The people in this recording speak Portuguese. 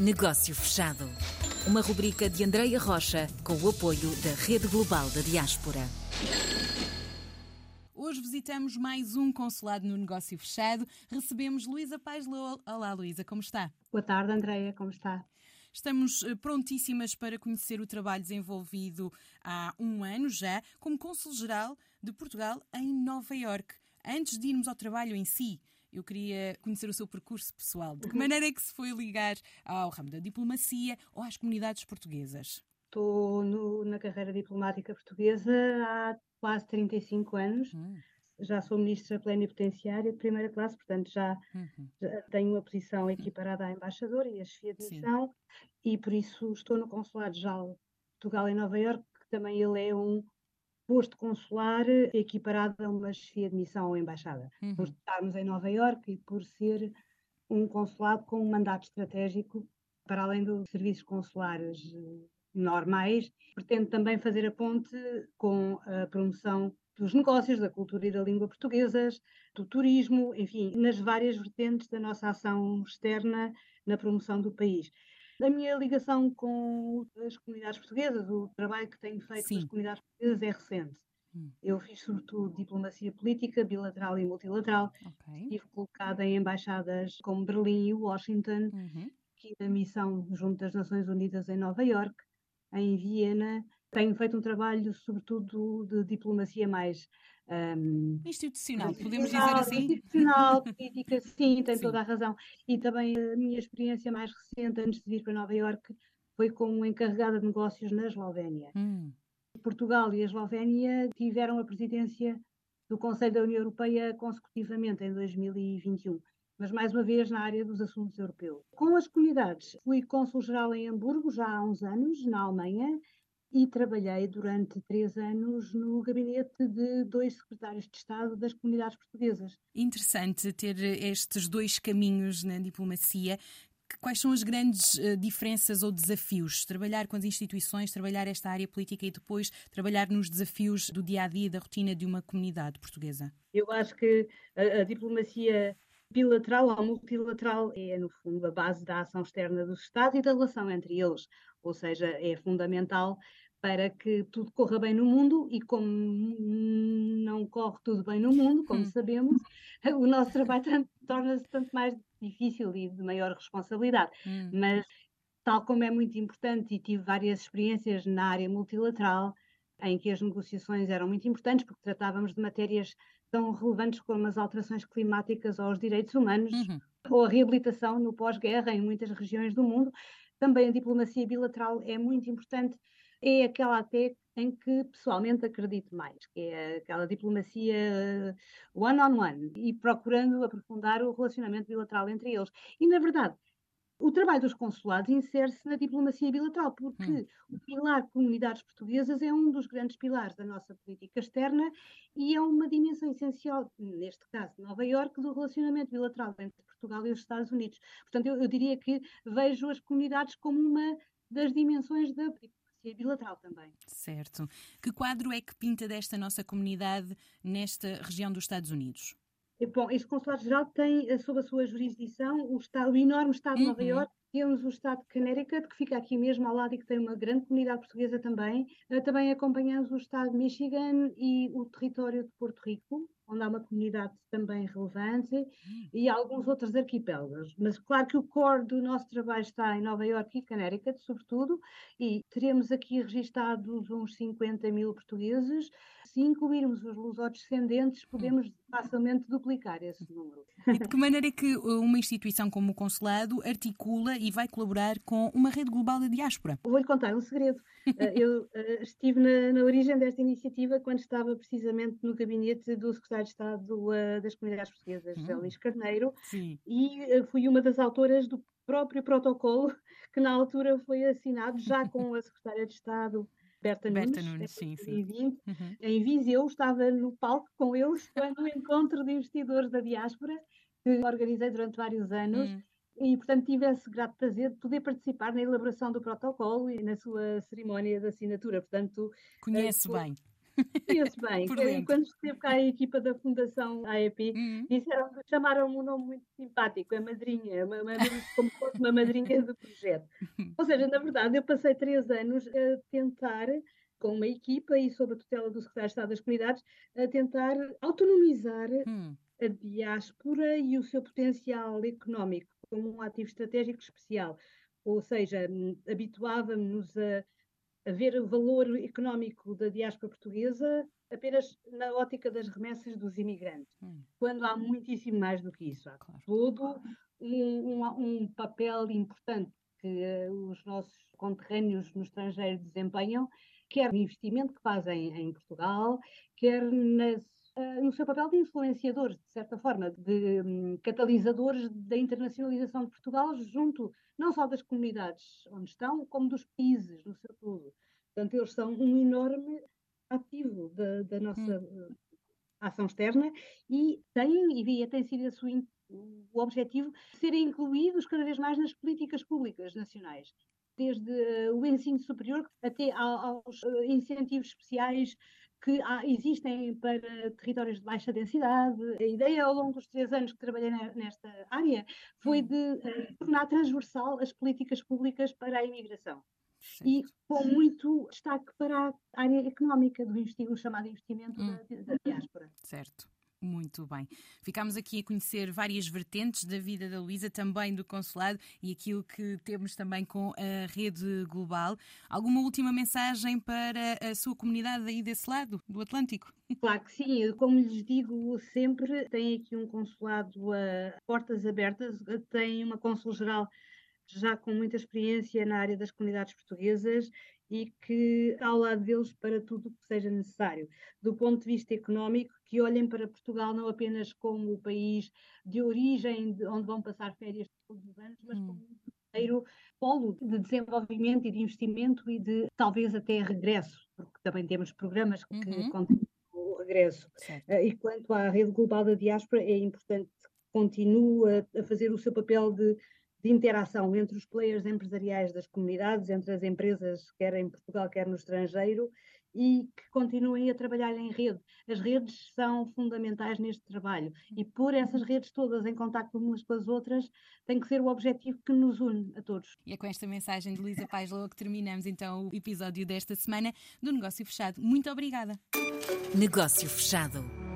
Negócio Fechado. Uma rubrica de Andreia Rocha com o apoio da Rede Global da Diaspora. Hoje visitamos mais um consulado no Negócio Fechado. Recebemos Luísa Paz Lowell. Olá, Luísa, como está? Boa tarde, Andreia, como está? Estamos eh, prontíssimas para conhecer o trabalho desenvolvido há um ano já como Cônsul-Geral de Portugal em Nova Iorque. Antes de irmos ao trabalho em si, eu queria conhecer o seu percurso pessoal. De que maneira é que se foi ligar ao ramo da diplomacia ou às comunidades portuguesas? Estou no, na carreira diplomática portuguesa há quase 35 anos. Hum. Já sou ministra plenipotenciária de primeira classe, portanto já, uhum. já tenho uma posição equiparada à embaixadora e a chefia de missão, e por isso estou no Consulado Geral de Portugal em Nova Iorque, que também ele é um posto consular equiparado a uma chefia de missão ou embaixada, uhum. por estarmos em Nova Iorque e por ser um consulado com um mandato estratégico para além dos serviços consulares eh, normais, pretende também fazer a ponte com a promoção dos negócios, da cultura e da língua portuguesas, do turismo, enfim, nas várias vertentes da nossa ação externa na promoção do país. A minha ligação com as comunidades portuguesas, o trabalho que tenho feito Sim. com as comunidades portuguesas é recente. Hum. Eu fiz sobretudo diplomacia política, bilateral e multilateral. Okay. Estive colocada em embaixadas como Berlim e Washington, uhum. aqui na missão junto das Nações Unidas em Nova York, em Viena. Tenho feito um trabalho, sobretudo, de diplomacia mais um, institucional, podemos dizer assim? Institucional, política, sim, tem sim. toda a razão. E também a minha experiência mais recente, antes de vir para Nova Iorque, foi como encarregada de negócios na Eslovénia. Hum. Portugal e a Eslovénia tiveram a presidência do Conselho da União Europeia consecutivamente em 2021 mas mais uma vez na área dos assuntos europeus. Com as comunidades, fui cônsul-geral em Hamburgo já há uns anos, na Alemanha, e trabalhei durante três anos no gabinete de dois secretários de Estado das comunidades portuguesas. Interessante ter estes dois caminhos na diplomacia. Quais são as grandes uh, diferenças ou desafios? Trabalhar com as instituições, trabalhar esta área política e depois trabalhar nos desafios do dia a dia, da rotina de uma comunidade portuguesa? Eu acho que a, a diplomacia bilateral ou multilateral é, no fundo, a base da ação externa dos Estados e da relação entre eles ou seja, é fundamental para que tudo corra bem no mundo e como não corre tudo bem no mundo, como hum. sabemos, o nosso trabalho torna-se tanto mais difícil e de maior responsabilidade. Hum. Mas tal como é muito importante e tive várias experiências na área multilateral em que as negociações eram muito importantes porque tratávamos de matérias tão relevantes como as alterações climáticas ou os direitos humanos uhum. ou a reabilitação no pós-guerra em muitas regiões do mundo, também a diplomacia bilateral é muito importante, é aquela até em que pessoalmente acredito mais, que é aquela diplomacia one-on-one -on -one, e procurando aprofundar o relacionamento bilateral entre eles. E, na verdade, o trabalho dos consulados insere-se na diplomacia bilateral, porque hum. o pilar comunidades portuguesas é um dos grandes pilares da nossa política externa e é uma dimensão essencial, neste caso de Nova Iorque, do relacionamento bilateral entre Portugal e os Estados Unidos. Portanto, eu, eu diria que vejo as comunidades como uma das dimensões da diplomacia bilateral também. Certo. Que quadro é que pinta desta nossa comunidade nesta região dos Estados Unidos? Bom, este Consulado-Geral tem eh, sob a sua jurisdição o, estado, o enorme Estado de Nova uhum. Iorque, temos o Estado de Connecticut, que fica aqui mesmo ao lado e que tem uma grande comunidade portuguesa também. Eh, também acompanhamos o Estado de Michigan e o território de Porto Rico, onde há uma comunidade também relevante, hum. e alguns outros arquipélagos. Mas claro que o core do nosso trabalho está em Nova Iorque e Connecticut, sobretudo, e teremos aqui registados uns 50 mil portugueses. Se incluirmos os lusodescendentes, hum. podemos facilmente duplicar esse número. E de que maneira é que uma instituição como o Consulado articula e vai colaborar com uma rede global da diáspora? Vou-lhe contar um segredo. Eh, eu uh, estive na, na origem desta iniciativa quando estava precisamente no gabinete do secretário secretário de Estado uh, das Comunidades Portuguesas, hum. Elis Carneiro, Sim. e uh, fui uma das autoras do próprio protocolo que na altura foi assinado já com a secretária de Estado Berta Nunes, Berta Nunes sim, sim. Uhum. em Viseu, estava no palco com eles quando o encontro de investidores da diáspora, que organizei durante vários anos, hum. e portanto tive esse grato prazer de poder participar na elaboração do protocolo e na sua cerimónia de assinatura. Portanto, Conhece uh, bem. Conheço bem. Quando esteve cá a equipa da Fundação AEP, uhum. disseram, chamaram-me um nome muito simpático, a madrinha, uma, uma, como fosse uma madrinha do projeto. Ou seja, na verdade, eu passei três anos a tentar com uma equipa e sob a tutela do Secretário de Estado das Comunidades, a tentar autonomizar hum. a diáspora e o seu potencial económico como um ativo estratégico especial. Ou seja, hum, habituávamos-nos a ver o valor económico da diáspora portuguesa apenas na ótica das remessas dos imigrantes, hum. quando há muitíssimo mais do que isso. Há claro. todo um, um, um, papel importante que uh, os nossos conterrâneos no estrangeiro desempenham, quer no investimento que fazem em Portugal, quer nas no seu papel de influenciadores, de certa forma, de um, catalisadores da internacionalização de Portugal junto não só das comunidades onde estão, como dos países no seu todo. Portanto, eles são um enorme ativo da, da nossa hum. ação externa e têm, e tem sido esse o, o objetivo, serem incluídos cada vez mais nas políticas públicas nacionais desde uh, o ensino superior até aos incentivos especiais que há, existem para territórios de baixa densidade. A ideia ao longo dos três anos que trabalhei nesta área foi hum. de uh, tornar transversal as políticas públicas para a imigração. Certo. E com muito destaque para a área económica do investimento, o chamado investimento hum. da, da diáspora. Certo. Muito bem. Ficámos aqui a conhecer várias vertentes da vida da Luísa, também do consulado e aquilo que temos também com a rede global. Alguma última mensagem para a sua comunidade aí desse lado, do Atlântico? Claro que sim, como lhes digo sempre, tem aqui um consulado a portas abertas, tem uma consul-geral já com muita experiência na área das comunidades portuguesas e que ao lado deles para tudo o que seja necessário. Do ponto de vista económico, que olhem para Portugal não apenas como o país de origem, de onde vão passar férias todos os anos, mas hum. como um verdadeiro polo de desenvolvimento e de investimento e de talvez até regresso, porque também temos programas que uhum. continuam o regresso. Certo. Eh, e quanto à rede global da diáspora, é importante que continue a fazer o seu papel de de interação entre os players empresariais das comunidades, entre as empresas, quer em Portugal, quer no estrangeiro, e que continuem a trabalhar em rede. As redes são fundamentais neste trabalho e pôr essas redes todas em contato umas com as outras tem que ser o objetivo que nos une a todos. E é com esta mensagem de Luísa Paz Loa que terminamos então o episódio desta semana do Negócio Fechado. Muito obrigada. Negócio Fechado.